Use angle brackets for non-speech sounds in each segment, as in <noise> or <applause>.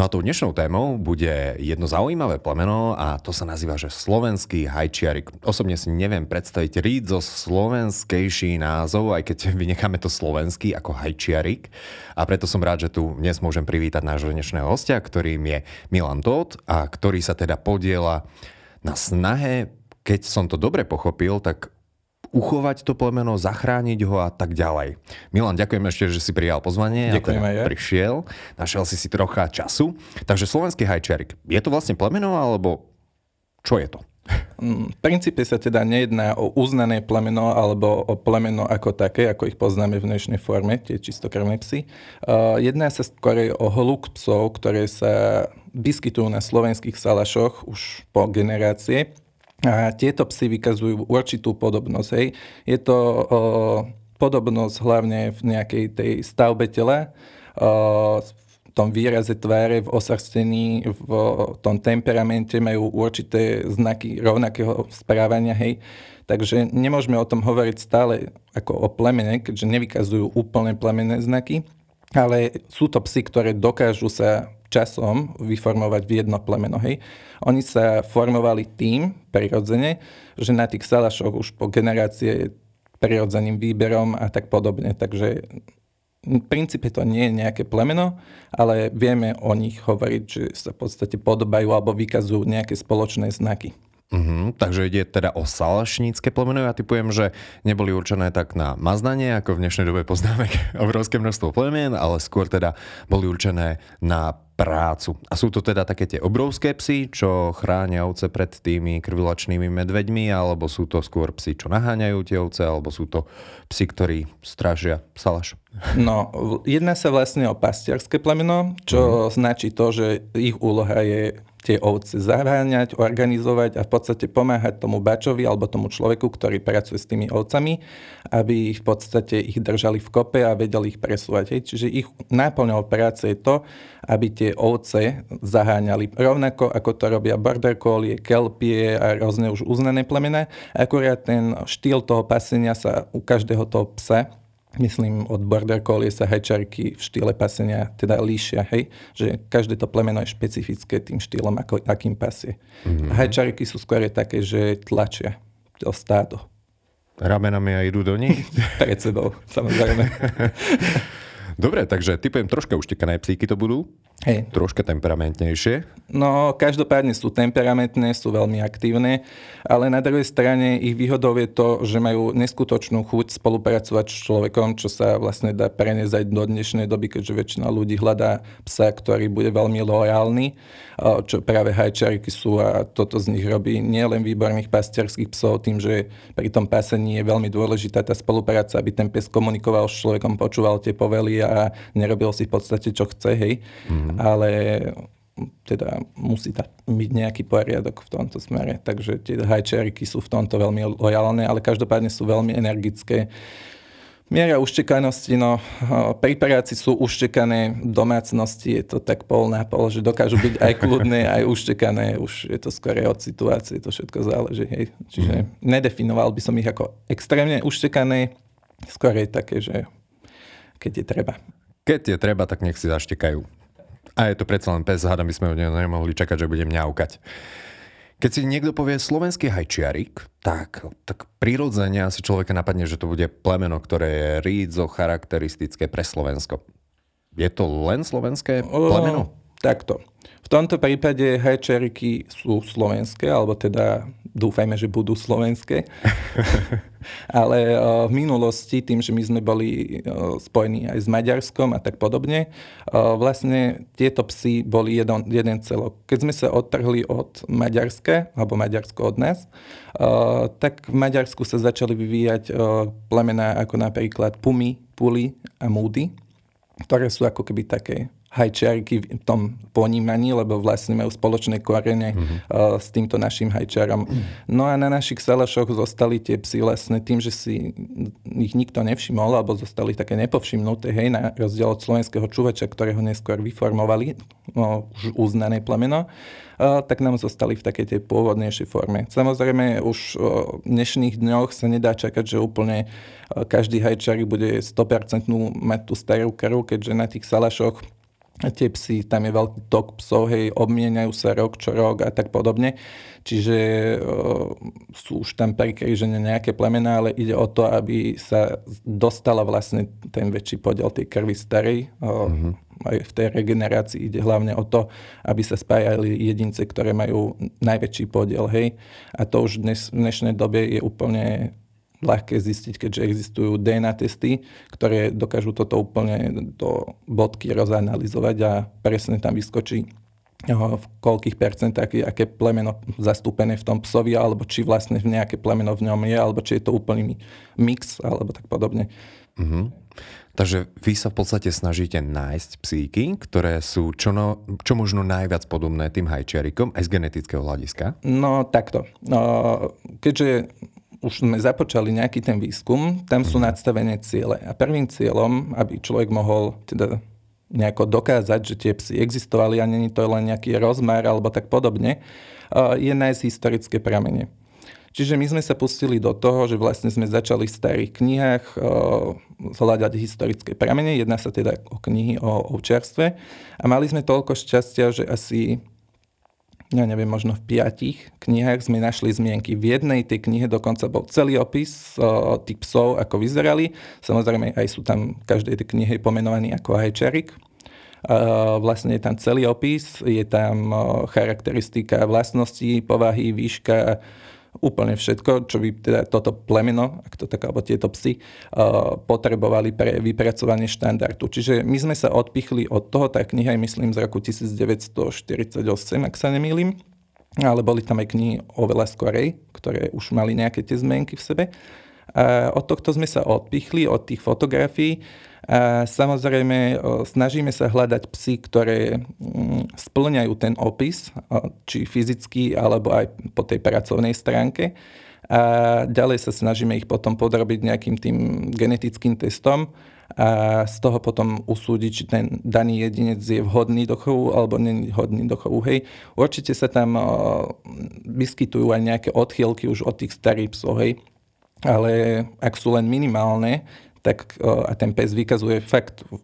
No a tou dnešnou témou bude jedno zaujímavé plemeno a to sa nazýva, že slovenský hajčiarik. Osobne si neviem predstaviť ríd zo slovenskejší názov, aj keď <laughs> vynecháme to slovenský ako hajčiarik. A preto som rád, že tu dnes môžem privítať nášho dnešného hostia, ktorým je Milan Todt a ktorý sa teda podiela na snahe, keď som to dobre pochopil, tak uchovať to plemeno, zachrániť ho a tak ďalej. Milan, ďakujem ešte, že si prijal pozvanie. Ďakujem aj ja. Prišiel, našiel si si trocha času. Takže slovenský hajčarik, je to vlastne plemeno alebo čo je to? Mm, v princípe sa teda nejedná o uznané plemeno alebo o plemeno ako také, ako ich poznáme v dnešnej forme, tie čistokrvné psy. Uh, jedná sa skôr o hluk psov, ktoré sa vyskytujú na slovenských salašoch už po generácie a tieto psy vykazujú určitú podobnosť. Hej. Je to o, podobnosť hlavne v nejakej tej stavbe tela, o, v tom výraze tváre, v osrstení, v tom temperamente majú určité znaky rovnakého správania. Hej. Takže nemôžeme o tom hovoriť stále ako o plemene, keďže nevykazujú úplne plemenné znaky, ale sú to psy, ktoré dokážu sa časom vyformovať v jedno plemeno. Hej. Oni sa formovali tým, prirodzene, že na tých salašoch už po generácie prirodzeným výberom a tak podobne. Takže v princípe to nie je nejaké plemeno, ale vieme o nich hovoriť, že sa v podstate podobajú alebo vykazujú nejaké spoločné znaky. Uh-huh, takže ide teda o salašnícke plemeno. Ja typujem, že neboli určené tak na maznanie, ako v dnešnej dobe poznáme <laughs> obrovské množstvo plemien, ale skôr teda boli určené na prácu. A sú to teda také tie obrovské psy, čo chránia ovce pred tými krvilačnými medveďmi, alebo sú to skôr psy, čo naháňajú tie ovce, alebo sú to psy, ktorí strážia salaš? No, jedná sa vlastne o pastierské plemeno, čo uh-huh. značí to, že ich úloha je tie ovce zaháňať, organizovať a v podstate pomáhať tomu bačovi alebo tomu človeku, ktorý pracuje s tými ovcami, aby v podstate ich držali v kope a vedeli ich presúvať. Hej. Čiže ich náplňou práce je to, aby tie ovce zaháňali rovnako, ako to robia border collie, kelpie a rôzne už uznané plemená. Akurát ten štýl toho pasenia sa u každého toho psa myslím, od border collie sa hečarky v štýle pasenia teda líšia, hej? Že každé to plemeno je špecifické tým štýlom, ako, akým pasie. Mm-hmm. Hečarky sú skôr také, že tlačia to stádo. Ramenami a idú do nich? <laughs> Pred sebou, samozrejme. <laughs> Dobre, takže typujem troška uštekané psíky to budú. Hej. Troška temperamentnejšie. No, každopádne sú temperamentné, sú veľmi aktívne, ale na druhej strane ich výhodou je to, že majú neskutočnú chuť spolupracovať s človekom, čo sa vlastne dá preniesť do dnešnej doby, keďže väčšina ľudí hľadá psa, ktorý bude veľmi lojálny, čo práve hajčariky sú a toto z nich robí nielen výborných pastierských psov, tým, že pri tom pasení je veľmi dôležitá tá spolupráca, aby ten pes komunikoval s človekom, počúval tie povely a nerobil si v podstate, čo chce, hej. Mm mm. ale teda musí tam byť nejaký poriadok v tomto smere. Takže tie hajčeriky sú v tomto veľmi lojálne, ale každopádne sú veľmi energické. Miera uštekanosti, no pri práci sú uštekané v domácnosti, je to tak pol na pol, že dokážu byť aj <laughs> kľudné, aj uštekané, už je to skôr od situácie, to všetko záleží. Hej. Čiže mm. nedefinoval by som ich ako extrémne uštekané, skôr je také, že keď je treba. Keď je treba, tak nech si zaštekajú. A je to predsa len pes, hádam by sme neho nemohli čakať, že bude mňaukať. Keď si niekto povie slovenský hajčiarik, tak, tak prirodzene asi človeka napadne, že to bude plemeno, ktoré je rídzo charakteristické pre Slovensko. Je to len slovenské plemeno? O, takto. V tomto prípade hajčiariky sú slovenské, alebo teda dúfajme, že budú slovenské. <laughs> Ale v minulosti, tým, že my sme boli spojení aj s Maďarskom a tak podobne, vlastne tieto psy boli jeden, jeden celok. Keď sme sa odtrhli od Maďarska, alebo Maďarsko od nás, tak v Maďarsku sa začali vyvíjať plemená ako napríklad Pumy, Puli a Múdy, ktoré sú ako keby také hajčiarky v tom ponímaní, lebo vlastne majú spoločné korene mm-hmm. uh, s týmto našim hajčiarom. Mm-hmm. No a na našich salašoch zostali tie psy vlastne tým, že si ich nikto nevšimol, alebo zostali také nepovšimnuté, hej, na rozdiel od slovenského čuvača, ktorého neskôr vyformovali, no, už uznané plemeno, uh, tak nám zostali v takej tej pôvodnejšej forme. Samozrejme, už uh, v dnešných dňoch sa nedá čakať, že úplne každý hajčarik bude 100% mať tú starú krv, keďže na tých salašoch tie psy, tam je veľký tok psov, hej, obmieniajú sa rok čo rok a tak podobne. Čiže uh, sú už tam prikrížené nejaké plemená, ale ide o to, aby sa dostala vlastne ten väčší podiel tej krvi starej. Uh, mm-hmm. Aj v tej regenerácii ide hlavne o to, aby sa spájali jedince, ktoré majú najväčší podiel, hej. A to už dnes, v dnešnej dobe je úplne ľahké zistiť, keďže existujú DNA testy, ktoré dokážu toto úplne do bodky rozanalizovať a presne tam vyskočí v koľkých percentách je aké plemeno zastúpené v tom psovi, alebo či vlastne nejaké plemeno v ňom je, alebo či je to úplný mix, alebo tak podobne. Mm-hmm. Takže vy sa v podstate snažíte nájsť psíky, ktoré sú čo, no, čo možno najviac podobné tým hajčiarikom aj z genetického hľadiska? No takto. No, keďže už sme započali nejaký ten výskum, tam sú nadstavené ciele. A prvým cieľom, aby človek mohol teda nejako dokázať, že tie psy existovali a není to len nejaký rozmer alebo tak podobne, je nájsť historické pramene. Čiže my sme sa pustili do toho, že vlastne sme začali v starých knihách hľadať historické pramene. Jedná sa teda o knihy o ovčiarstve. A mali sme toľko šťastia, že asi ja neviem, možno v piatich knihách sme našli zmienky. V jednej tej knihe dokonca bol celý opis o, tých psov, ako vyzerali. Samozrejme aj sú tam každej tej knihe pomenovaní ako hajčarik. Vlastne je tam celý opis, je tam charakteristika vlastností, povahy, výška, úplne všetko, čo by teda toto plemeno, ak to tak, alebo tieto psy, uh, potrebovali pre vypracovanie štandardu. Čiže my sme sa odpichli od toho, tá kniha je myslím z roku 1948, ak sa nemýlim, ale boli tam aj knihy oveľa skorej, ktoré už mali nejaké tie zmenky v sebe. A od tohto sme sa odpichli, od tých fotografií a samozrejme snažíme sa hľadať psy, ktoré mm, splňajú ten opis, či fyzicky, alebo aj po tej pracovnej stránke. A ďalej sa snažíme ich potom podrobiť nejakým tým genetickým testom a z toho potom usúdiť, či ten daný jedinec je vhodný do chovu alebo není vhodný do chovu. Hej. Určite sa tam vyskytujú aj nejaké odchýlky už od tých starých psov, hej. ale ak sú len minimálne, tak a ten pes vykazuje fakt v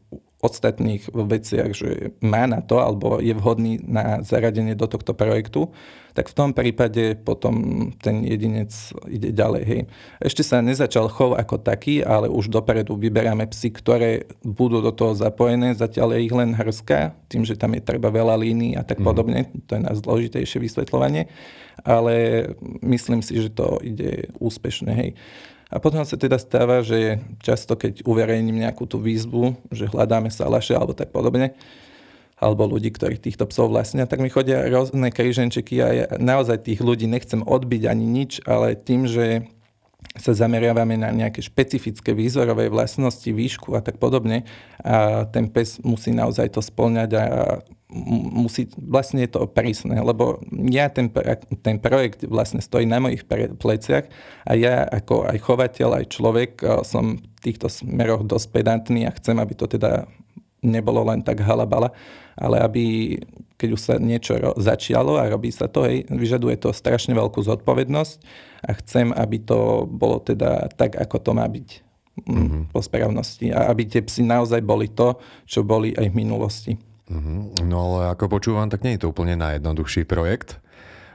ostatných veciach, že má na to, alebo je vhodný na zaradenie do tohto projektu, tak v tom prípade potom ten jedinec ide ďalej. Hej. Ešte sa nezačal chov ako taký, ale už dopredu vyberáme psy, ktoré budú do toho zapojené, zatiaľ je ich len hrska, tým, že tam je treba veľa línií a tak mm. podobne, to je na zložitejšie vysvetľovanie, ale myslím si, že to ide úspešne. Hej. A potom sa teda stáva, že často keď uverejním nejakú tú výzvu, že hľadáme salaše alebo tak podobne, alebo ľudí, ktorí týchto psov vlastnia, tak mi chodia rôzne kríženčeky a ja naozaj tých ľudí nechcem odbiť ani nič, ale tým, že sa zameriavame na nejaké špecifické výzorové vlastnosti, výšku a tak podobne. A ten pes musí naozaj to splňať a musí, vlastne je to prísne, lebo ja ten, ten projekt vlastne stojí na mojich pleciach a ja ako aj chovateľ, aj človek som v týchto smeroch dosť pedantný a chcem, aby to teda nebolo len tak halabala, ale aby keď už sa niečo ro- začialo a robí sa to, hej, vyžaduje to strašne veľkú zodpovednosť a chcem, aby to bolo teda tak, ako to má byť mm-hmm. po správnosti a aby tie psy naozaj boli to, čo boli aj v minulosti. Mm-hmm. No ale ako počúvam, tak nie je to úplne najjednoduchší projekt.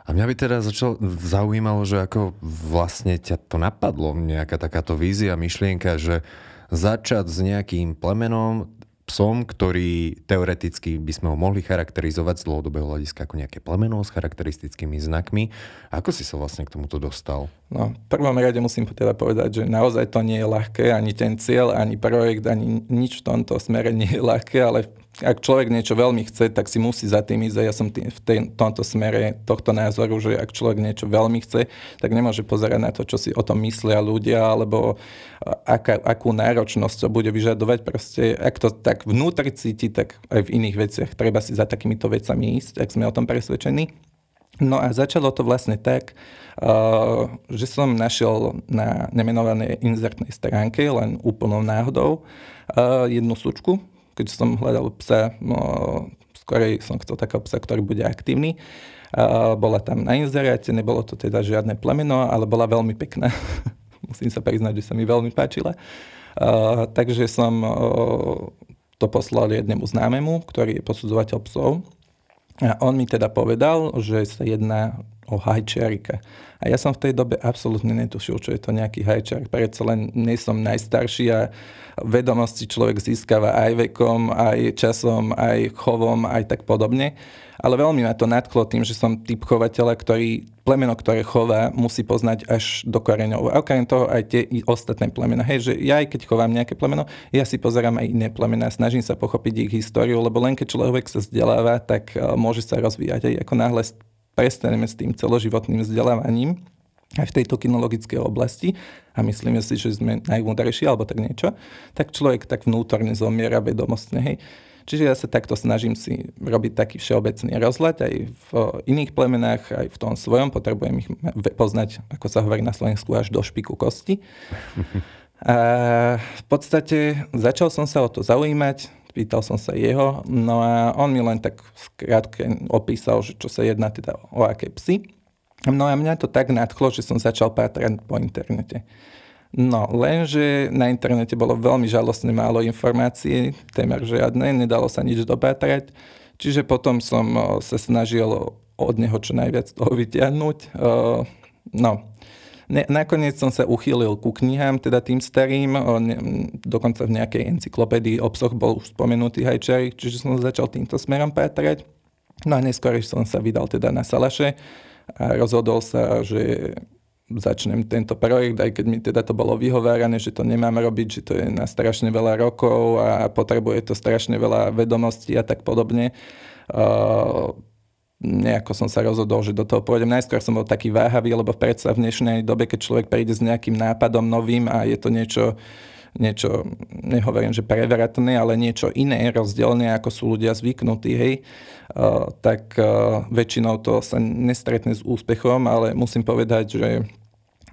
A mňa by teda začal, zaujímalo, že ako vlastne ťa to napadlo, nejaká takáto vízia, myšlienka, že začať s nejakým plemenom, psom, ktorý teoreticky by sme ho mohli charakterizovať z dlhodobého hľadiska ako nejaké plemeno s charakteristickými znakmi. Ako si sa vlastne k tomuto dostal? No, v prvom rade musím teda povedať, že naozaj to nie je ľahké, ani ten cieľ, ani projekt, ani nič v tomto smere nie je ľahké, ale ak človek niečo veľmi chce, tak si musí za tým ísť. Ja som tým, v tej, tomto smere tohto názoru, že ak človek niečo veľmi chce, tak nemôže pozerať na to, čo si o tom myslia ľudia, alebo aká, akú náročnosť to bude vyžadovať. Proste, ak to tak vnútri cíti, tak aj v iných veciach treba si za takýmito vecami ísť, ak sme o tom presvedčení. No a začalo to vlastne tak, uh, že som našiel na nemenovanej inzertnej stránke, len úplnou náhodou, uh, jednu sučku, keď som hľadal psa, no, skorej som chcel takého psa, ktorý bude aktívny. Bola tam na inzeráte, nebolo to teda žiadne plemeno, ale bola veľmi pekná. <laughs> Musím sa priznať, že sa mi veľmi páčila. Takže som to poslal jednému známemu, ktorý je posudzovateľ psov. A on mi teda povedal, že sa jedná o hajčiarika. A ja som v tej dobe absolútne netušil, čo je to nejaký hajčar. Predsa len nie som najstarší a vedomosti človek získava aj vekom, aj časom, aj chovom, aj tak podobne. Ale veľmi ma to nadchlo tým, že som typ chovateľa, ktorý plemeno, ktoré chová, musí poznať až do koreňov. A okrem toho aj tie ostatné plemena. Hej, že ja aj keď chovám nejaké plemeno, ja si pozerám aj iné plemena, snažím sa pochopiť ich históriu, lebo len keď človek sa vzdeláva, tak e, môže sa rozvíjať. Aj ako náhle prestaneme s tým celoživotným vzdelávaním, aj v tejto kinologickej oblasti a myslíme si, že sme najmúdrejší alebo tak niečo, tak človek tak vnútorne zomiera vedomostne. Hej. Čiže ja sa takto snažím si robiť taký všeobecný rozhľad aj v iných plemenách, aj v tom svojom. Potrebujem ich poznať, ako sa hovorí na Slovensku, až do špiku kosti. <laughs> A v podstate začal som sa o to zaujímať, pýtal som sa jeho, no a on mi len tak skrátke opísal, že čo sa jedná teda o aké psy. No a mňa to tak nadchlo, že som začal pátrať po internete. No, lenže na internete bolo veľmi žalostne málo informácií, témer žiadne, nedalo sa nič dopátrať. Čiže potom som sa snažil od neho čo najviac toho vyťahnuť. No, ne, nakoniec som sa uchýlil ku knihám, teda tým starým, ne, dokonca v nejakej encyklopédii o psoch bol už spomenutý hajčarik, čiže som začal týmto smerom pátrať. No a neskôr som sa vydal teda na Salaše, a rozhodol sa, že začnem tento projekt, aj keď mi teda to bolo vyhovárané, že to nemám robiť, že to je na strašne veľa rokov a potrebuje to strašne veľa vedomostí a tak podobne. Uh, nejako som sa rozhodol, že do toho pôjdem. Najskôr som bol taký váhavý, lebo predsa v dnešnej dobe, keď človek príde s nejakým nápadom novým a je to niečo, niečo, nehovorím, že prevratné, ale niečo iné, rozdielne, ako sú ľudia zvyknutí, hej, uh, tak uh, väčšinou to sa nestretne s úspechom, ale musím povedať, že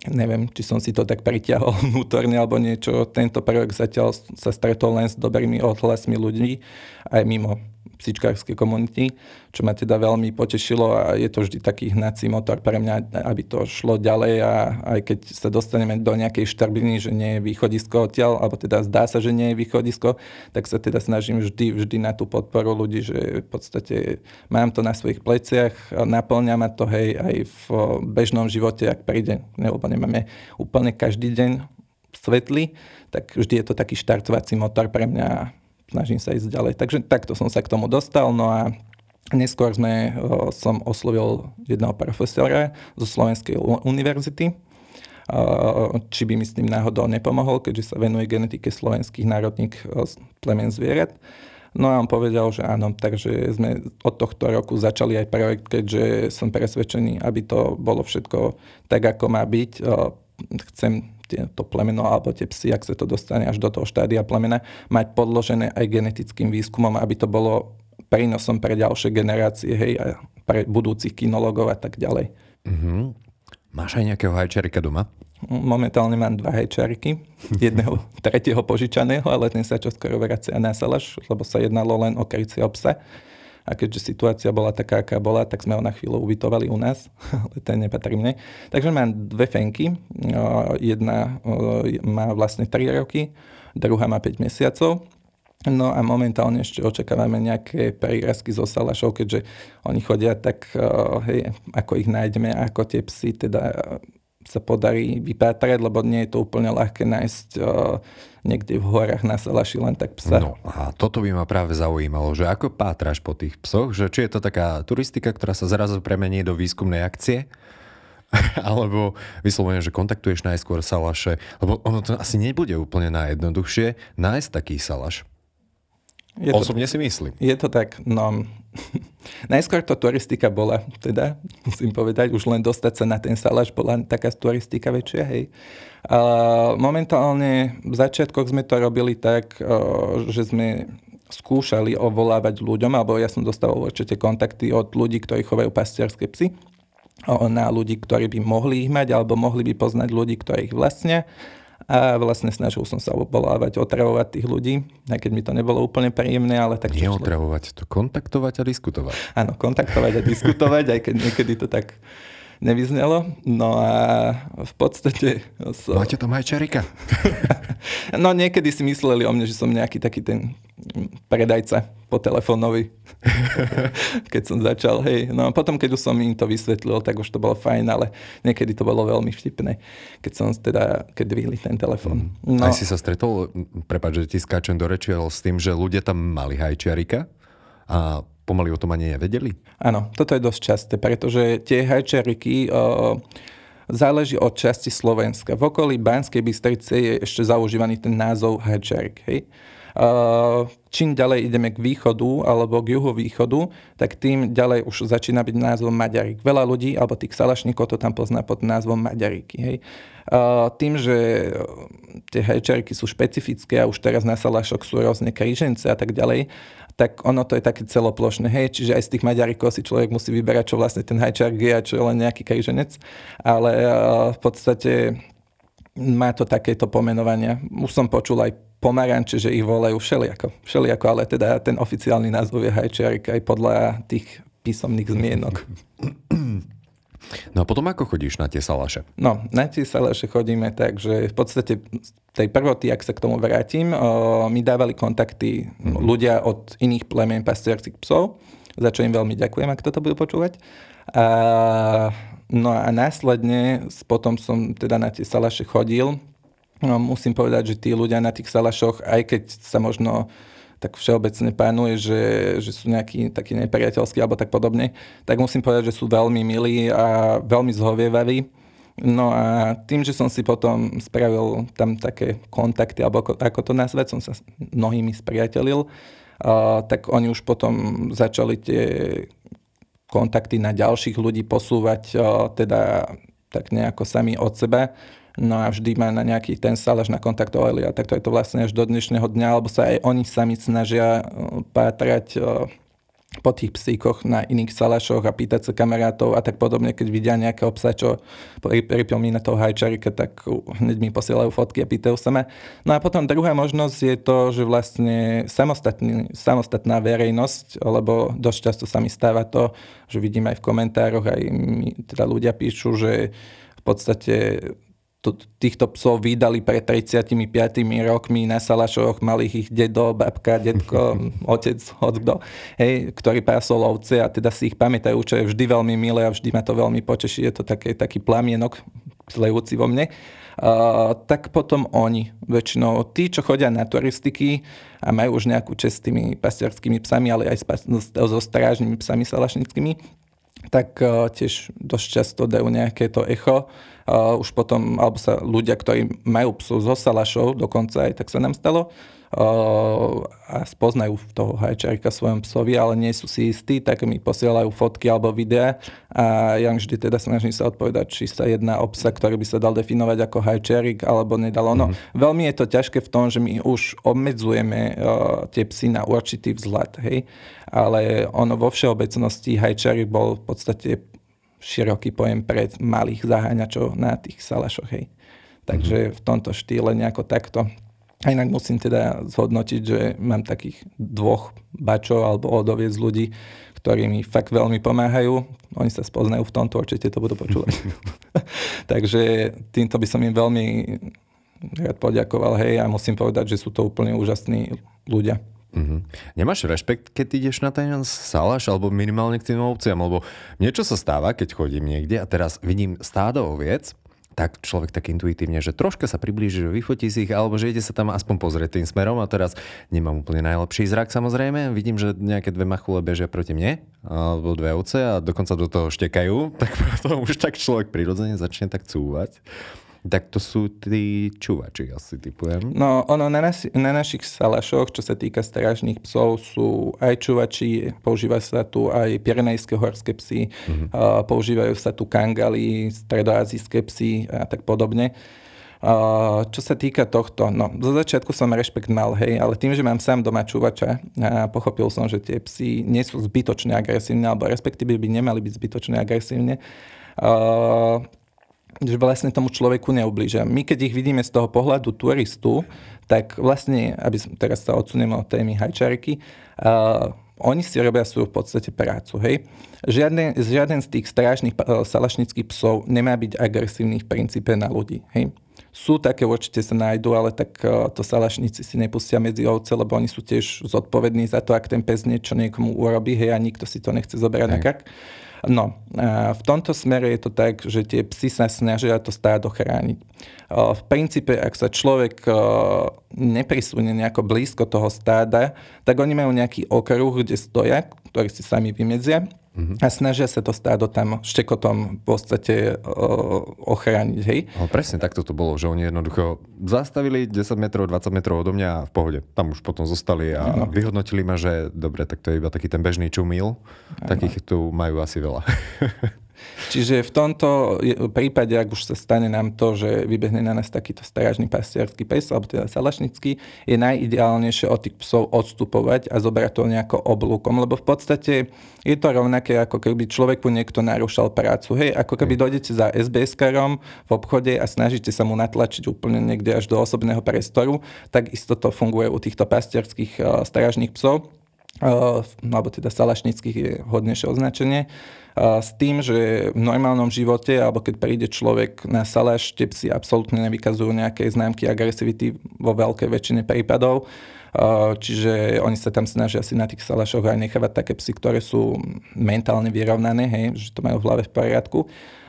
neviem, či som si to tak priťahol <laughs> vnútorne alebo niečo. Tento projekt zatiaľ sa stretol len s dobrými odhlasmi ľudí, aj mimo psičkárskej komunity, čo ma teda veľmi potešilo a je to vždy taký hnací motor pre mňa, aby to šlo ďalej a aj keď sa dostaneme do nejakej štrbiny, že nie je východisko odtiaľ, alebo teda zdá sa, že nie je východisko, tak sa teda snažím vždy, vždy na tú podporu ľudí, že v podstate mám to na svojich pleciach, naplňa ma to hej aj v bežnom živote, ak príde, lebo nemáme úplne každý deň svetli, tak vždy je to taký štartovací motor pre mňa snažím sa ísť ďalej. Takže takto som sa k tomu dostal, no a neskôr sme, som oslovil jedného profesora zo Slovenskej univerzity, či by mi s tým náhodou nepomohol, keďže sa venuje genetike slovenských národných plemen zvierat. No a on povedal, že áno, takže sme od tohto roku začali aj projekt, keďže som presvedčený, aby to bolo všetko tak, ako má byť. Chcem to plemeno alebo tie psy, ak sa to dostane až do toho štádia plemena, mať podložené aj genetickým výskumom, aby to bolo prínosom pre ďalšie generácie, hej, a pre budúcich kinologov a tak ďalej. Mm-hmm. Máš aj nejakého hajčarika doma? Momentálne mám dva hajčariky, <laughs> jedného tretieho požičaného, ale ten sa čoskoro vracia na salaš, lebo sa jednalo len o krycie psa a keďže situácia bola taká, aká bola, tak sme ho na chvíľu ubytovali u nás, <laughs> ale to nepatrí mne. Takže mám dve fenky, jedna má vlastne 3 roky, druhá má 5 mesiacov. No a momentálne ešte očakávame nejaké prírazky zo salašov, keďže oni chodia tak, hej, ako ich nájdeme, ako tie psy teda sa podarí vypátrať, lebo nie je to úplne ľahké nájsť uh, niekde v horách na Salaši len tak psa. No a toto by ma práve zaujímalo, že ako pátraš po tých psoch, že či je to taká turistika, ktorá sa zrazu premení do výskumnej akcie, <laughs> alebo vyslovene, že kontaktuješ najskôr salaše, lebo ono to asi nebude úplne najjednoduchšie nájsť taký salaš. Je Osobne to, si myslím. Je to tak, no... <laughs> Najskôr to turistika bola, teda, musím povedať, už len dostať sa na ten salaš bola taká turistika väčšia, hej. A momentálne v začiatkoch sme to robili tak, že sme skúšali ovolávať ľuďom, alebo ja som dostával určite kontakty od ľudí, ktorí chovajú pastierské psy, na ľudí, ktorí by mohli ich mať, alebo mohli by poznať ľudí, ktorí ich vlastne a vlastne snažil som sa obvolávať, otravovať tých ľudí, aj keď mi to nebolo úplne príjemné, ale tak... Nie otravovať, to kontaktovať a diskutovať. Áno, kontaktovať a diskutovať, aj keď niekedy to tak nevyznelo. No a v podstate... So... Máte tam aj čarika? <laughs> no niekedy si mysleli o mne, že som nejaký taký ten predajca po telefónovi, <laughs> keď som začal. Hej. No a potom, keď už som im to vysvetlil, tak už to bolo fajn, ale niekedy to bolo veľmi vtipné, keď som teda, keď vyhli ten telefón. Mm. No. Aj si sa stretol, prepáč, že ti skáčem do reči, s tým, že ľudia tam mali hajčiarika a pomaly o tom ani nevedeli? Áno, toto je dosť časté, pretože tie hajčariky uh, záleží od časti Slovenska. V okolí Banskej Bystrice je ešte zaužívaný ten názov hajčarik. Hej? Čím ďalej ideme k východu alebo k juhovýchodu, tak tým ďalej už začína byť názvom Maďarik. Veľa ľudí, alebo tých salašníkov to tam pozná pod názvom Maďariky. Hej. Tým, že tie hajčariky sú špecifické a už teraz na salašok sú rôzne krížence a tak ďalej, tak ono to je také celoplošné, hej, čiže aj z tých Maďarikov si človek musí vyberať, čo vlastne ten hajčark je a čo je len nejaký križenec, ale uh, v podstate má to takéto pomenovania. Už som počul aj pomaranče, že ich volajú všelijako, všelijako, ale teda ten oficiálny názov je hajčiarik aj podľa tých písomných zmienok. <clears throat> No a potom ako chodíš na tie salaše? No, na tie salaše chodíme tak, že v podstate tej prvoty, ak sa k tomu vrátim, o, mi dávali kontakty mm-hmm. ľudia od iných plemien pastierských psov, za čo im veľmi ďakujem, ak toto budú počúvať. A, no a následne potom som teda na tie salaše chodil. No, musím povedať, že tí ľudia na tých salašoch, aj keď sa možno tak všeobecne pánuje, že, že sú nejakí takí nepriateľskí alebo tak podobne, tak musím povedať, že sú veľmi milí a veľmi zhovievaví. No a tým, že som si potom spravil tam také kontakty, alebo ako, ako to nazvať, som sa s mnohými spriateľil, uh, tak oni už potom začali tie kontakty na ďalších ľudí posúvať uh, teda tak nejako sami od seba no a vždy ma na nejaký ten salaš nakontaktovali a takto je to vlastne až do dnešného dňa, alebo sa aj oni sami snažia uh, pátrať uh, po tých psíkoch na iných salašoch a pýtať sa kamarátov a tak podobne, keď vidia nejaké obsah, čo pripomína toho hajčarika, tak hneď mi posielajú fotky a pýtajú sa ma. No a potom druhá možnosť je to, že vlastne samostatná verejnosť, lebo dosť často sa mi stáva to, že vidím aj v komentároch, aj mi teda ľudia píšu, že v podstate týchto psov vydali pred 35 rokmi na salašoch, malých ich dedo, babka, detko, <laughs> otec, hoď hej, ktorý pásol ovce a teda si ich pamätajú, čo je vždy veľmi milé a vždy ma to veľmi poteší, je to také, taký plamienok lejúci vo mne. Uh, tak potom oni, väčšinou tí, čo chodia na turistiky a majú už nejakú čest s tými pastierskými psami, ale aj so strážnymi psami salašnickými, tak uh, tiež dosť často dajú nejaké to echo Uh, už potom, alebo sa ľudia, ktorí majú psu zo salašov, dokonca aj tak sa nám stalo, uh, a spoznajú toho hajčarika svojom psovi, ale nie sú si istí, tak mi posielajú fotky alebo videá a ja vždy teda snažím sa odpovedať, či sa jedná o psa, ktorý by sa dal definovať ako hajčarik alebo nedalo. No, mm-hmm. veľmi je to ťažké v tom, že my už obmedzujeme uh, tie psy na určitý vzhľad, hej, ale ono vo všeobecnosti hajčarik bol v podstate široký pojem pre malých zaháňačov na tých salašoch. Hej. Takže mm-hmm. v tomto štýle nejako takto. A inak musím teda zhodnotiť, že mám takých dvoch bačov alebo odoviec ľudí, ktorí mi fakt veľmi pomáhajú. Oni sa spoznajú v tomto, určite to budú počúvať. <laughs> <laughs> Takže týmto by som im veľmi rád poďakoval. Hej, a musím povedať, že sú to úplne úžasní ľudia. Mm-hmm. Nemáš rešpekt, keď ideš na ten salaš, alebo minimálne k tým ovciam, lebo niečo sa stáva, keď chodím niekde a teraz vidím stádo oviec, tak človek tak intuitívne, že troška sa priblíži, že vyfotí si ich, alebo že ide sa tam aspoň pozrieť tým smerom a teraz nemám úplne najlepší zrak samozrejme, vidím, že nejaké dve machule bežia proti mne, alebo dve ovce a dokonca do toho štekajú, <laughs> tak potom už tak človek prirodzene začne tak cúvať. Tak to sú tí čuvači, asi typujem. No, ono na, nasi, na našich salašoch, čo sa týka strážnych psov, sú aj čuvači, používajú sa tu aj pirenejské horské psy, mm-hmm. uh, používajú sa tu kangali, stredoazijské psy a tak podobne. Uh, čo sa týka tohto, no, zo začiatku som rešpekt mal, hej, ale tým, že mám sám doma čúvača a pochopil som, že tie psy nie sú zbytočne agresívne, alebo respektíve by nemali byť zbytočne agresívne, uh, že vlastne tomu človeku neublížia. My keď ich vidíme z toho pohľadu turistu, tak vlastne, aby teraz sa odsuneme od témy hajčarky, uh, oni si robia svoju v podstate prácu, hej. Žiadne, žiaden z tých strážnych salašnických psov nemá byť agresívny v princípe na ľudí, hej. Sú také, určite sa nájdú, ale tak uh, to salašníci si nepustia medzi ovce, lebo oni sú tiež zodpovední za to, ak ten pes niečo niekomu urobí, hej, a nikto si to nechce zoberať na krk. No, a v tomto smere je to tak, že tie psy sa snažia to stádo chrániť. V princípe, ak sa človek neprisunie nejako blízko toho stáda, tak oni majú nejaký okruh, kde stoja, ktorý si sami vymedzia Mm-hmm. A snažia sa to stádo tam štekotom v podstate uh, ochrániť, hej? No, presne takto to bolo, že oni jednoducho zastavili 10 metrov, 20 metrov odo mňa a v pohode. Tam už potom zostali a no. vyhodnotili ma, že dobre, tak to je iba taký ten bežný čumil. Takých tu majú asi veľa. <laughs> Čiže v tomto prípade, ak už sa stane nám to, že vybehne na nás takýto strážny pastiarský pes, alebo teda salašnický, je najideálnejšie od tých psov odstupovať a zobrať to nejako oblúkom, lebo v podstate je to rovnaké, ako keby človeku niekto narúšal prácu. Hej, ako keby dojdete za SBS-karom v obchode a snažíte sa mu natlačiť úplne niekde až do osobného priestoru, tak isto to funguje u týchto pastiarských uh, strážnych psov. Uh, alebo teda salašnických je hodnejšie označenie s tým, že v normálnom živote, alebo keď príde človek na saláš, tie psi absolútne nevykazujú nejaké známky agresivity vo veľkej väčšine prípadov. Čiže oni sa tam snažia si na tých salašoch aj nechávať také psy, ktoré sú mentálne vyrovnané, hej, že to majú v hlave v poriadku.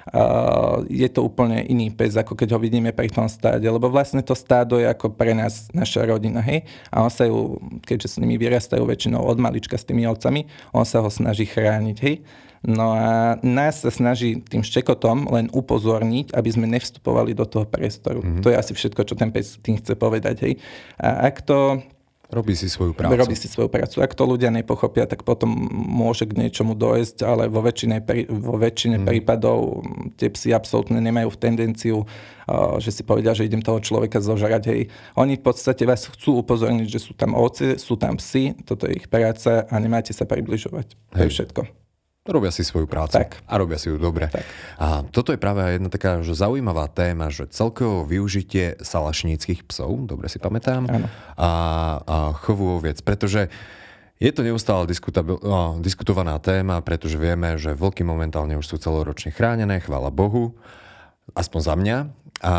Uh, je to úplne iný pes, ako keď ho vidíme pri tom stáde, lebo vlastne to stádo je ako pre nás naša rodina, hej? A on sa ju, keďže s nimi vyrastajú väčšinou od malička s tými ovcami, on sa ho snaží chrániť, hej? No a nás sa snaží tým štekotom len upozorniť, aby sme nevstupovali do toho priestoru. Mm-hmm. To je asi všetko, čo ten pes tým chce povedať. Hej. A ak to Robí si svoju prácu. Robí si svoju prácu. Ak to ľudia nepochopia, tak potom môže k niečomu dojsť, ale vo väčšine, vo väčšine mm. prípadov tie psy absolútne nemajú v tendenciu, že si povedia, že idem toho človeka zožrať. Hej. Oni v podstate vás chcú upozorniť, že sú tam ovce, sú tam psy, toto je ich práca a nemáte sa približovať. To je všetko. Robia si svoju prácu tak. a robia si ju dobre. Tak. A toto je práve jedna taká že zaujímavá téma, že celkovo využitie salašníckých psov, dobre si pamätám, a, a chovu oviec, pretože je to neustále no, diskutovaná téma, pretože vieme, že vlky momentálne už sú celoročne chránené, chvála Bohu, aspoň za mňa. A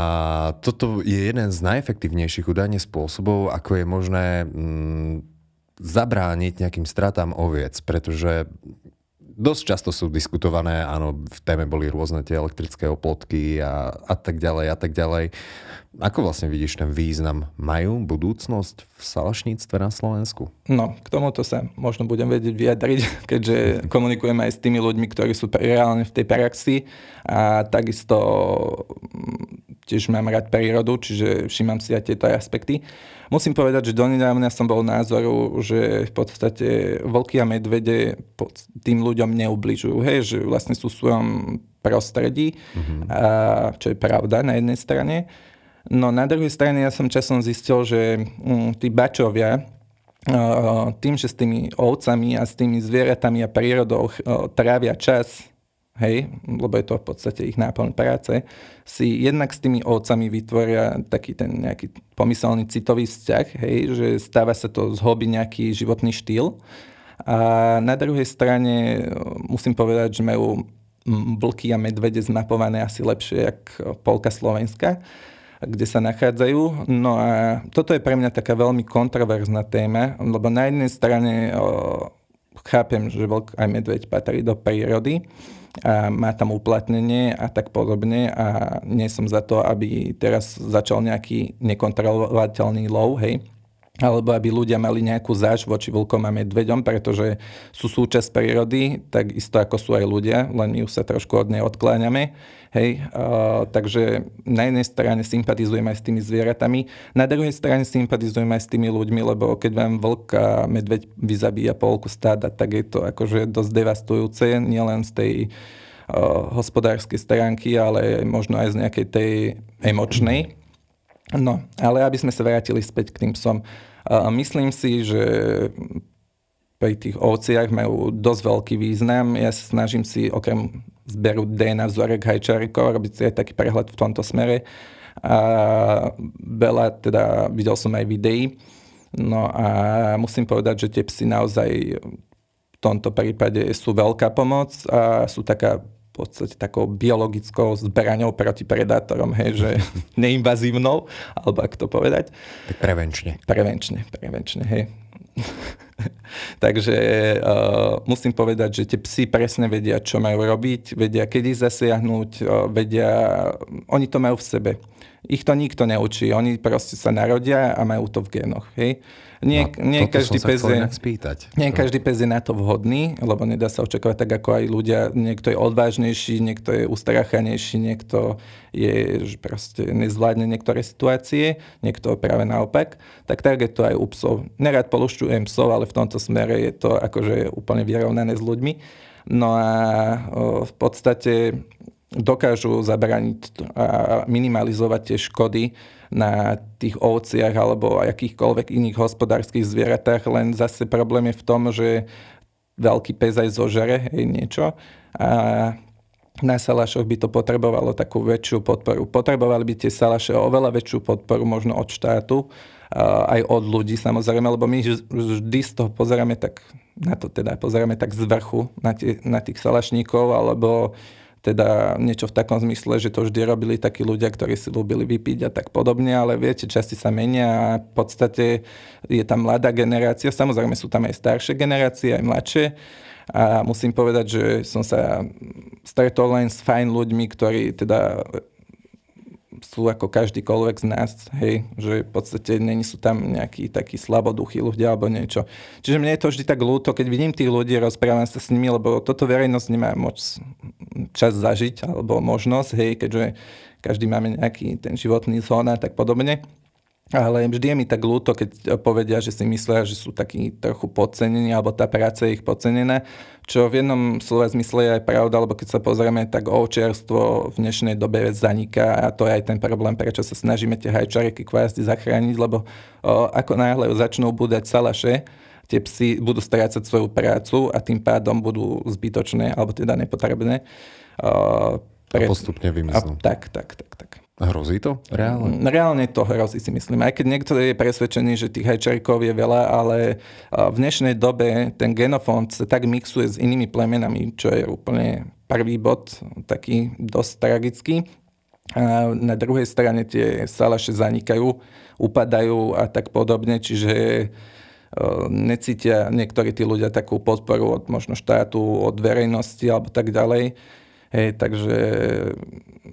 toto je jeden z najefektívnejších údajne spôsobov, ako je možné mm, zabrániť nejakým stratám oviec, pretože dosť často sú diskutované, áno, v téme boli rôzne tie elektrické oplotky a, a tak ďalej a tak ďalej. Ako vlastne vidíš ten význam? Majú budúcnosť v salašníctve na Slovensku? No, k tomuto sa možno budem vedieť vyjadriť, <laughs> keďže komunikujeme aj s tými ľuďmi, ktorí sú reálne v tej praxi a takisto tiež mám rád prírodu, čiže všímam si aj tieto aspekty. Musím povedať, že donedávna som bol názoru, že v podstate vlky a medvede tým ľuďom neubližujú, hej, že vlastne sú v svojom prostredí, mm-hmm. a, čo je pravda na jednej strane. No na druhej strane ja som časom zistil, že mm, tí bačovia, tým, že s tými ovcami a s tými zvieratami a prírodou trávia čas hej, lebo je to v podstate ich náplň práce, si jednak s tými ovcami vytvoria taký ten nejaký pomyselný citový vzťah, hej, že stáva sa to z hobby nejaký životný štýl. A na druhej strane musím povedať, že majú blky a medvede zmapované asi lepšie, jak polka Slovenska kde sa nachádzajú. No a toto je pre mňa taká veľmi kontroverzná téma, lebo na jednej strane o, chápem, že vlk aj medveď patrí do prírody, a má tam uplatnenie a tak podobne a nie som za to, aby teraz začal nejaký nekontrolovateľný lov, hej. Alebo aby ľudia mali nejakú záž voči vlkom a medveďom, pretože sú súčasť prírody, tak isto ako sú aj ľudia, len my už sa trošku od nej odkláňame. Hej, uh, takže na jednej strane sympatizujeme aj s tými zvieratami, na druhej strane sympatizujeme aj s tými ľuďmi, lebo keď vám vlk a medveď vyzabíja polku stáda, tak je to akože dosť devastujúce, nielen z tej uh, hospodárskej stránky, ale možno aj z nejakej tej emočnej. No, ale aby sme sa vrátili späť k tým psom. Myslím si, že pri tých ovciach majú dosť veľký význam. Ja snažím si okrem zberu DNA vzorek hajčarikov, robiť si aj taký prehľad v tomto smere. A veľa, teda videl som aj videí. No a musím povedať, že tie psy naozaj v tomto prípade sú veľká pomoc a sú taká v podstate takou biologickou zbraňou proti predátorom, hej, že <laughs> neinvazívnou, alebo ako to povedať. Tak prevenčne. Prevenčne, prevenčne, hej. <laughs> Takže uh, musím povedať, že tie psy presne vedia, čo majú robiť, vedia, kedy zasiahnuť, uh, vedia, oni to majú v sebe. Ich to nikto neučí, oni proste sa narodia a majú to v génoch. Hej. Nie, no, nie, každý pes je, spýtať. nie každý pes je na to vhodný, lebo nedá sa očakávať tak, ako aj ľudia. Niekto je odvážnejší, niekto je ustrachanejší, niekto je proste nezvládne niektoré situácie, niekto práve naopak. Tak tak je to aj u psov. Nerad polušťujem psov, ale v tomto smere je to akože úplne vyrovnané s ľuďmi. No a v podstate dokážu zabraniť a minimalizovať tie škody na tých ovciach alebo akýchkoľvek iných hospodárskych zvieratách, len zase problém je v tom, že veľký pes aj zožere hej, niečo a na salašoch by to potrebovalo takú väčšiu podporu. Potrebovali by tie salaše oveľa väčšiu podporu možno od štátu, aj od ľudí samozrejme, lebo my vždy z toho pozeráme tak, na to teda pozeráme tak z vrchu, na, tie, na tých salašníkov, alebo teda niečo v takom zmysle, že to vždy robili takí ľudia, ktorí si ľúbili vypiť a tak podobne, ale viete, časti sa menia a v podstate je tam mladá generácia, samozrejme sú tam aj staršie generácie, aj mladšie. A musím povedať, že som sa stretol len s fajn ľuďmi, ktorí teda sú ako každýkoľvek z nás, hej, že v podstate není sú tam nejakí takí slaboduchí ľudia alebo niečo. Čiže mne je to vždy tak ľúto, keď vidím tých ľudí, rozprávam sa s nimi, lebo toto verejnosť nemá moc čas zažiť alebo možnosť, hej, keďže každý máme nejaký ten životný zón a tak podobne. Ale vždy je mi tak ľúto, keď povedia, že si myslia, že sú takí trochu podcenení, alebo tá práca je ich podcenená, čo v jednom slova zmysle je aj pravda, lebo keď sa pozrieme, tak ovčiarstvo v dnešnej dobe zaniká a to je aj ten problém, prečo sa snažíme tie hajčariky kvásty zachrániť, lebo o, ako náhle začnú budať salaše, tie psy budú strácať svoju prácu a tým pádom budú zbytočné, alebo teda nepotrebné. O, pre... A postupne vymiznú. A, tak, tak, tak, tak. Hrozí to? Reálne? Mm, reálne to hrozí si myslím. Aj keď niekto je presvedčený, že tých hajčarikov je veľa, ale v dnešnej dobe ten genofond sa tak mixuje s inými plemenami, čo je úplne prvý bod, taký dosť tragický. A na druhej strane tie salaše zanikajú, upadajú a tak podobne, čiže necítia niektorí tí ľudia takú podporu od možno štátu, od verejnosti alebo tak ďalej. Hej, takže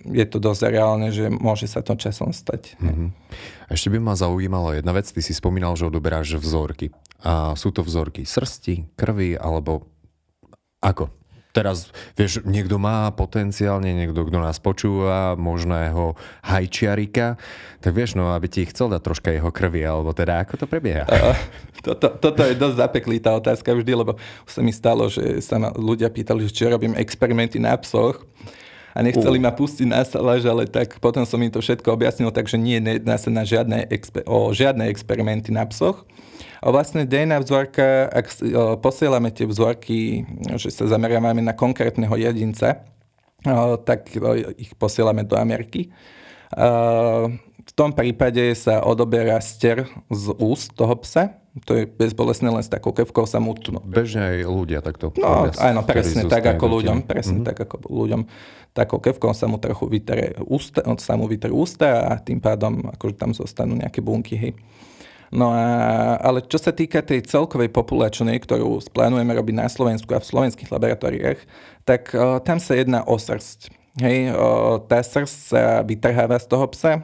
je to dosť reálne, že môže sa to časom stať. Mm-hmm. Ešte by ma zaujímalo jedna vec. Ty si spomínal, že odoberáš vzorky. A sú to vzorky srsti, krvi alebo ako? Teraz, vieš, niekto má potenciálne, niekto, kto nás počúva, možného hajčiarika, tak vieš, no, aby ti chcel dať troška jeho krvi, alebo teda ako to prebieha? Toto, toto je dosť zapeklitá otázka vždy, lebo sa mi stalo, že sa ma ľudia pýtali, že či robím experimenty na psoch a nechceli uh. ma pustiť na salaž, ale tak potom som im to všetko objasnil, takže nie jedná sa na žiadne, o žiadne experimenty na psoch. A vlastne DNA vzorka, ak posielame tie vzorky, že sa zameriavame na konkrétneho jedinca, tak ich posielame do Ameriky. V tom prípade sa odoberá ster z úst toho psa, to je bezbolesné, len s takou kevkou sa mu... No. Bežne aj ľudia takto. No, áno, presne tak ako ľuďom. Presne mm-hmm. tak ako ľuďom. Takou kevkou sa mu trochu vytere ústa, sa mu vytere ústa a tým pádom akože tam zostanú nejaké bunky, hej. No a, ale čo sa týka tej celkovej populačnej, ktorú plánujeme robiť na Slovensku a v slovenských laboratóriách, tak o, tam sa jedná o srst. Hej, o, tá srst sa vytrháva z toho psa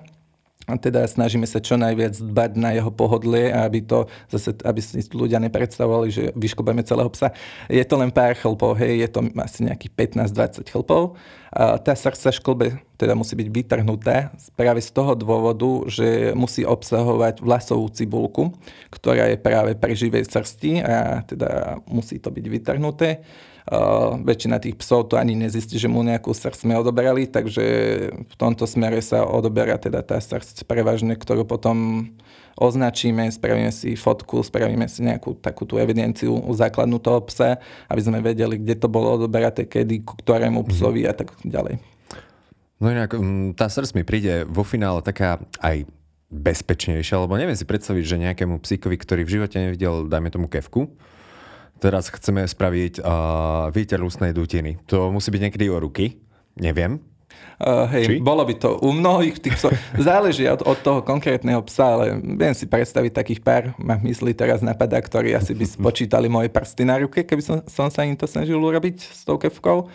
a teda snažíme sa čo najviac dbať na jeho pohodlie, aby to zase, aby si ľudia nepredstavovali, že vyškobeme celého psa. Je to len pár chlpov, hej, je to asi nejakých 15-20 chlpov. A tá srdca školbe teda musí byť vytrhnutá práve z toho dôvodu, že musí obsahovať vlasovú cibulku, ktorá je práve pri živej srsti a teda musí to byť vytrhnuté. Uh, väčšina tých psov to ani nezistí, že mu nejakú srdc sme odoberali, takže v tomto smere sa odoberá teda tá srdc prevažne, ktorú potom označíme, spravíme si fotku, spravíme si nejakú takú tú evidenciu základnú toho psa, aby sme vedeli, kde to bolo odoberaté, kedy, k ktorému mhm. psovi a tak ďalej. No inak, mm, tá srdc mi príde vo finále taká aj bezpečnejšia, lebo neviem si predstaviť, že nejakému psíkovi, ktorý v živote nevidel, dajme tomu kevku, teraz chceme spraviť uh, výter ústnej dutiny. To musí byť niekedy o ruky, neviem. Uh, hej, Či? bolo by to u mnohých tých psov. Záleží od, od toho konkrétneho psa, ale viem si predstaviť takých pár, ma mysli teraz napadá, ktorí asi by spočítali moje prsty na ruke, keby som, som sa im to snažil urobiť s tou kevkou.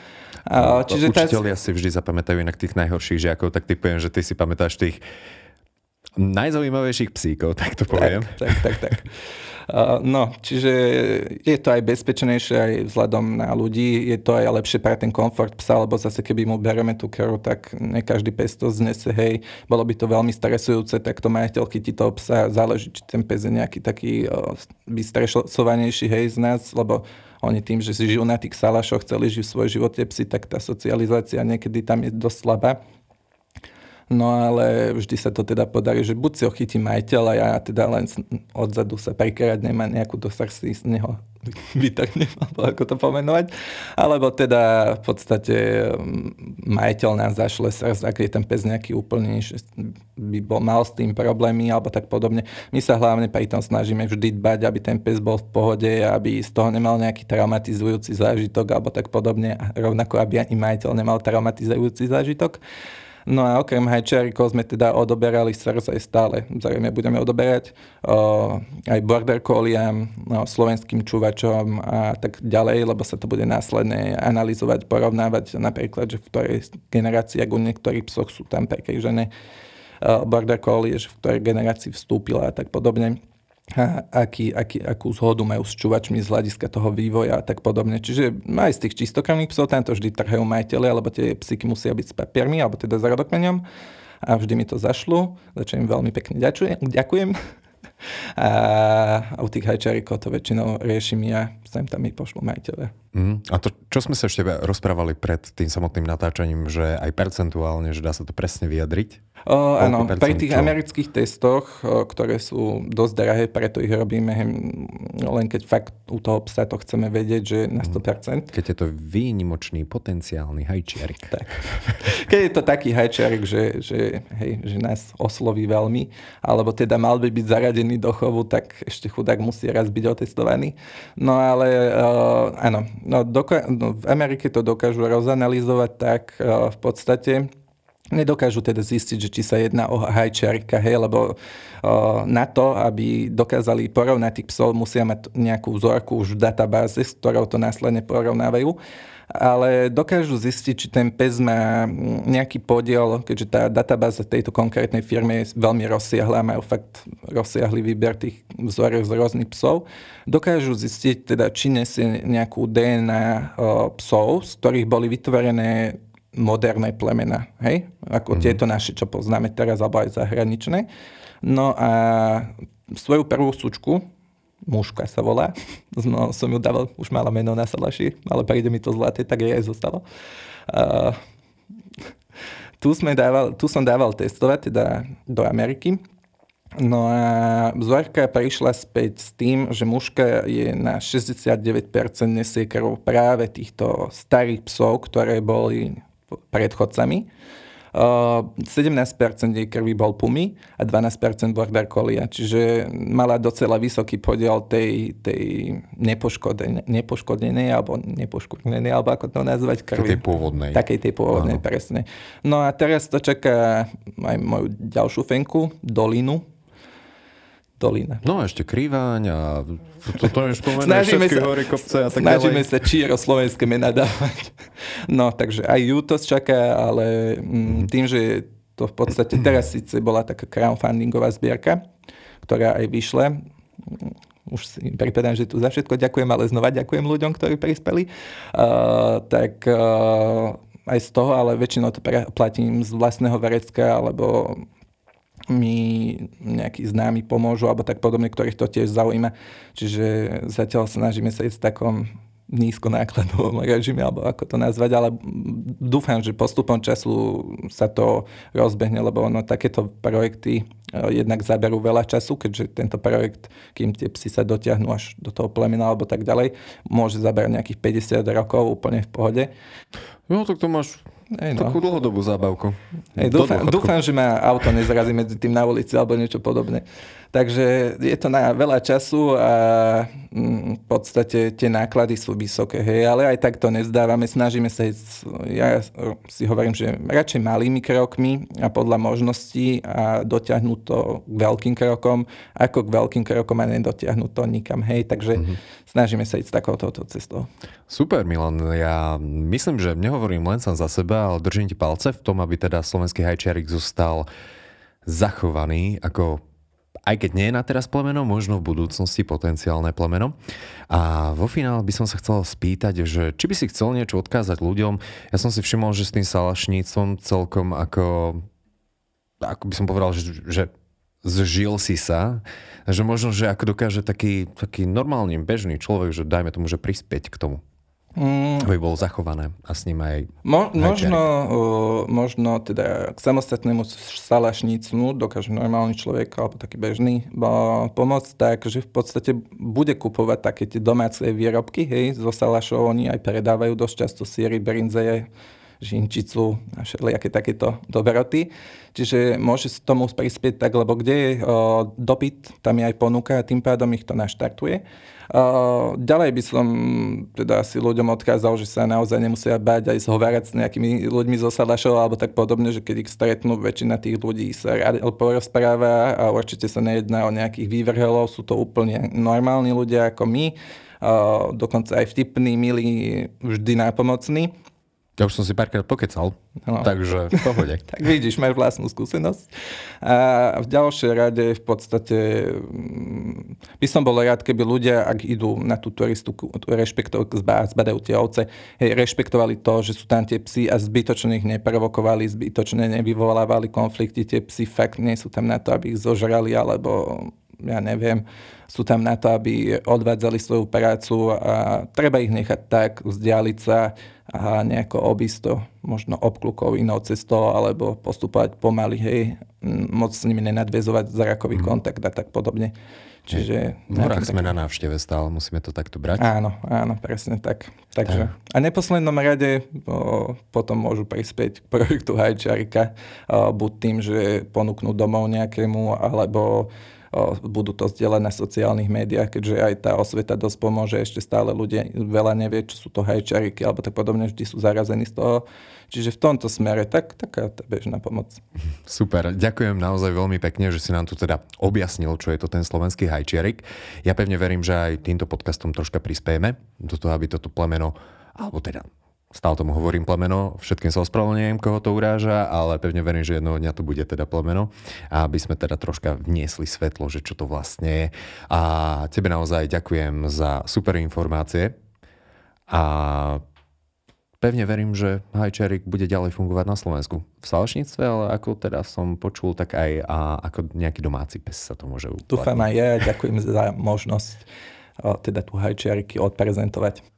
Uh, čiže Učiteľia tá... si vždy zapamätajú inak tých najhorších žiakov, tak typujem, že ty si pamätáš tých najzaujímavejších psíkov, tak to poviem. Tak, tak, tak. tak. No, čiže je to aj bezpečnejšie aj vzhľadom na ľudí, je to aj lepšie pre ten komfort psa, lebo zase keby mu bereme tú keru, tak ne každý pes to znese, hej, bolo by to veľmi stresujúce, tak to majiteľ chytí toho psa, záleží, či ten pes je nejaký taký vystresovanejší, hej, z nás, lebo oni tým, že si žijú na tých salašoch, celý žijú svoj život psi, tak tá socializácia niekedy tam je dosť slabá. No ale vždy sa to teda podarí, že buď si ho chytí majiteľ a ja teda len odzadu sa prekerať nemá nejakú dosah si z neho <laughs> vytrhnem, alebo ako to pomenovať. Alebo teda v podstate mm, majiteľ nás zašle srdc, ak je ten pes nejaký úplný, že by bol, mal s tým problémy alebo tak podobne. My sa hlavne pri tom snažíme vždy dbať, aby ten pes bol v pohode, aby z toho nemal nejaký traumatizujúci zážitok alebo tak podobne. A rovnako, aby ani majiteľ nemal traumatizujúci zážitok. No a okrem hajčiarikov sme teda odoberali srdc aj stále. Zrejme budeme odoberať o, aj border colliam, no, slovenským čúvačom a tak ďalej, lebo sa to bude následne analyzovať, porovnávať napríklad, že v ktorej generácii, ak u niektorých psoch sú tam prekrižené border collie, že v ktorej generácii vstúpila a tak podobne a aký, aký, akú zhodu majú s čuvačmi z hľadiska toho vývoja a tak podobne. Čiže aj z tých čistokrvných psov tam to vždy trhajú majiteľe, alebo tie psyky musia byť s papiermi, alebo teda s rodokmeňom. A vždy mi to zašlo, za čo im veľmi pekne ďakujem. <laughs> ďakujem. A u tých hajčarikov to väčšinou riešim ja, sem tam mi pošlu majiteľe. Mm. A to, čo sme sa ešte rozprávali pred tým samotným natáčaním, že aj percentuálne, že dá sa to presne vyjadriť? O, áno, pri tých čo? amerických testoch, ktoré sú dosť drahé, preto ich robíme len keď fakt u toho psa to chceme vedieť, že na 100%. Mhm. Keď je to výnimočný potenciálny hajčiarik. Tak. <laughs> Keď je to taký hajčiarik, že, že, hej, že nás osloví veľmi, alebo teda mal by byť zaradený do chovu, tak ešte chudák musí raz byť otestovaný. No ale uh, áno, no, doka- no, v Amerike to dokážu rozanalizovať tak uh, v podstate, Nedokážu teda zistiť, že či sa jedná o hajčiarika, hej, lebo uh, na to, aby dokázali porovnať tých psov, musia mať nejakú vzorku už v databáze, s ktorou to následne porovnávajú. Ale dokážu zistiť, či ten pes má nejaký podiel, keďže tá databáza tejto konkrétnej firmy je veľmi rozsiahla, majú fakt rozsiahly výber tých vzoriek z rôznych psov. Dokážu zistiť teda, či nesie nejakú DNA uh, psov, z ktorých boli vytvorené moderné plemena, hej? Ako mm-hmm. tieto naše, čo poznáme teraz, alebo aj zahraničné. No a svoju prvú súčku, mužka sa volá, <laughs> no, som ju dával, už mala meno na salaši, ale príde mi to zlaté, tak jej aj zostalo. Uh, tu, sme dával, tu som dával testovať teda do Ameriky. No a vzorka prišla späť s tým, že mužka je na 69% nesie krv práve týchto starých psov, ktoré boli predchodcami. Uh, 17% jej krvi bol pumy a 12% border collie, čiže mala docela vysoký podiel tej, tej nepoškodenej, nepoškodenej alebo nepoškodenej, alebo ako to nazvať krvi. Takej pôvodnej. Takej tej pôvodnej, Áno. presne. No a teraz to čaká aj moju ďalšiu fenku, Dolinu, dolina. No a ešte Krývaň a to, to je snažíme sa, hory, kopce a tak Snažíme ďalej. sa číro slovenské mená dávať. No, takže aj ju to čaká, ale mm, tým, že to v podstate <clears throat> teraz síce bola taká crowdfundingová zbierka, ktorá aj vyšla. Už si pripadám, že tu za všetko ďakujem, ale znova ďakujem ľuďom, ktorí prispeli. Uh, tak uh, aj z toho, ale väčšinou to platím z vlastného verecka, alebo mi nejakí známi pomôžu, alebo tak podobne, ktorých to tiež zaujíma. Čiže zatiaľ snažíme sa ísť v takom nízko nákladovom <laughs> režime, alebo ako to nazvať, ale dúfam, že postupom času sa to rozbehne, lebo ono takéto projekty eh, jednak zaberú veľa času, keďže tento projekt, kým tie psy sa dotiahnu až do toho plemena alebo tak ďalej, môže zaberať nejakých 50 rokov úplne v pohode. No, tak to máš Ej, no. Takú dlhodobú zábavku. Ej, dúfam, dúfam, že ma auto nezrazí medzi tým na ulici alebo niečo podobné. Takže je to na veľa času a mm, v podstate tie náklady sú vysoké, hej, ale aj tak to nezdávame, snažíme sa ísť, ja si hovorím, že radšej malými krokmi a podľa možností a dotiahnuť to k veľkým krokom, ako k veľkým krokom a nedotiahnuť to nikam, hej, takže mm-hmm. snažíme sa ísť takouto cestou. Super, Milan, ja myslím, že nehovorím len sám za seba, ale držím ti palce v tom, aby teda slovenský hajčiarik zostal zachovaný ako aj keď nie je na teraz plemeno, možno v budúcnosti potenciálne plemeno. A vo finále by som sa chcel spýtať, že či by si chcel niečo odkázať ľuďom. Ja som si všimol, že s tým salašnícom celkom ako, ako by som povedal, že, že zžil si sa, že možno, že ako dokáže taký, taký normálny, bežný človek, že dajme tomu, že prispieť k tomu. Mm. Aby bolo zachované a s ním aj... Mo, možno, uh, možno teda k samostatnému salašnícnu dokáže normálny človek alebo taký bežný uh, pomôcť tak, že v podstate bude kupovať také tie domáce výrobky, hej, zo salašov oni aj predávajú dosť často síry, brinzeje, žinčicu a všelijaké takéto dobroty. Čiže môže s tomu prispieť tak, lebo kde je uh, dopyt, tam je aj ponuka a tým pádom ich to naštartuje. Ďalej by som teda asi ľuďom odkázal, že sa naozaj nemusia báť aj zhovárať s nejakými ľuďmi zo Salašov alebo tak podobne, že keď ich stretnú, väčšina tých ľudí sa rád porozpráva a určite sa nejedná o nejakých vývrhelov, sú to úplne normálni ľudia ako my, dokonca aj vtipní, milí, vždy nápomocní. Ja už som si párkrát pokecal, no. takže v pohode. <laughs> tak vidíš, máš vlastnú skúsenosť. A v ďalšej rade v podstate mm, by som bol rád, keby ľudia, ak idú na tú turistu, rešpektovali, zbadajú tie ovce, hej, rešpektovali to, že sú tam tie psy a zbytočne ich neprovokovali, zbytočne nevyvolávali konflikty. Tie psy fakt nie sú tam na to, aby ich zožrali alebo ja neviem, sú tam na to, aby odvádzali svoju prácu a treba ich nechať tak, vzdialiť sa a nejako obísť to možno obklukou inou cestou alebo postupovať pomaly, hej, moc s nimi nenadviezovať zrakový mm. kontakt a tak podobne. Čiže... V horách sme na návšteve stále, musíme to takto brať. Áno, áno, presne tak. Takže, a neposlednom rade o, potom môžu prispieť k projektu Hajčarika, buď tým, že ponúknú domov nejakému, alebo budú to zdieľať na sociálnych médiách, keďže aj tá osveta dosť pomôže. Ešte stále ľudia veľa nevie, čo sú to hajčariky alebo tak podobne, vždy sú zarazení z toho. Čiže v tomto smere tak, taká tá bežná pomoc. Super, ďakujem naozaj veľmi pekne, že si nám tu teda objasnil, čo je to ten slovenský hajčiarik. Ja pevne verím, že aj týmto podcastom troška prispiejeme do toho, aby toto plemeno, alebo teda stále tomu hovorím plemeno, všetkým sa ospravedlňujem, koho to uráža, ale pevne verím, že jednoho dňa to bude teda plemeno a aby sme teda troška vniesli svetlo, že čo to vlastne je. A tebe naozaj ďakujem za super informácie a pevne verím, že Hajčerik bude ďalej fungovať na Slovensku. V salešníctve, ale ako teda som počul, tak aj a ako nejaký domáci pes sa to môže uplatniť. Dúfam aj ja, ďakujem za možnosť teda tu Hajčiariky odprezentovať.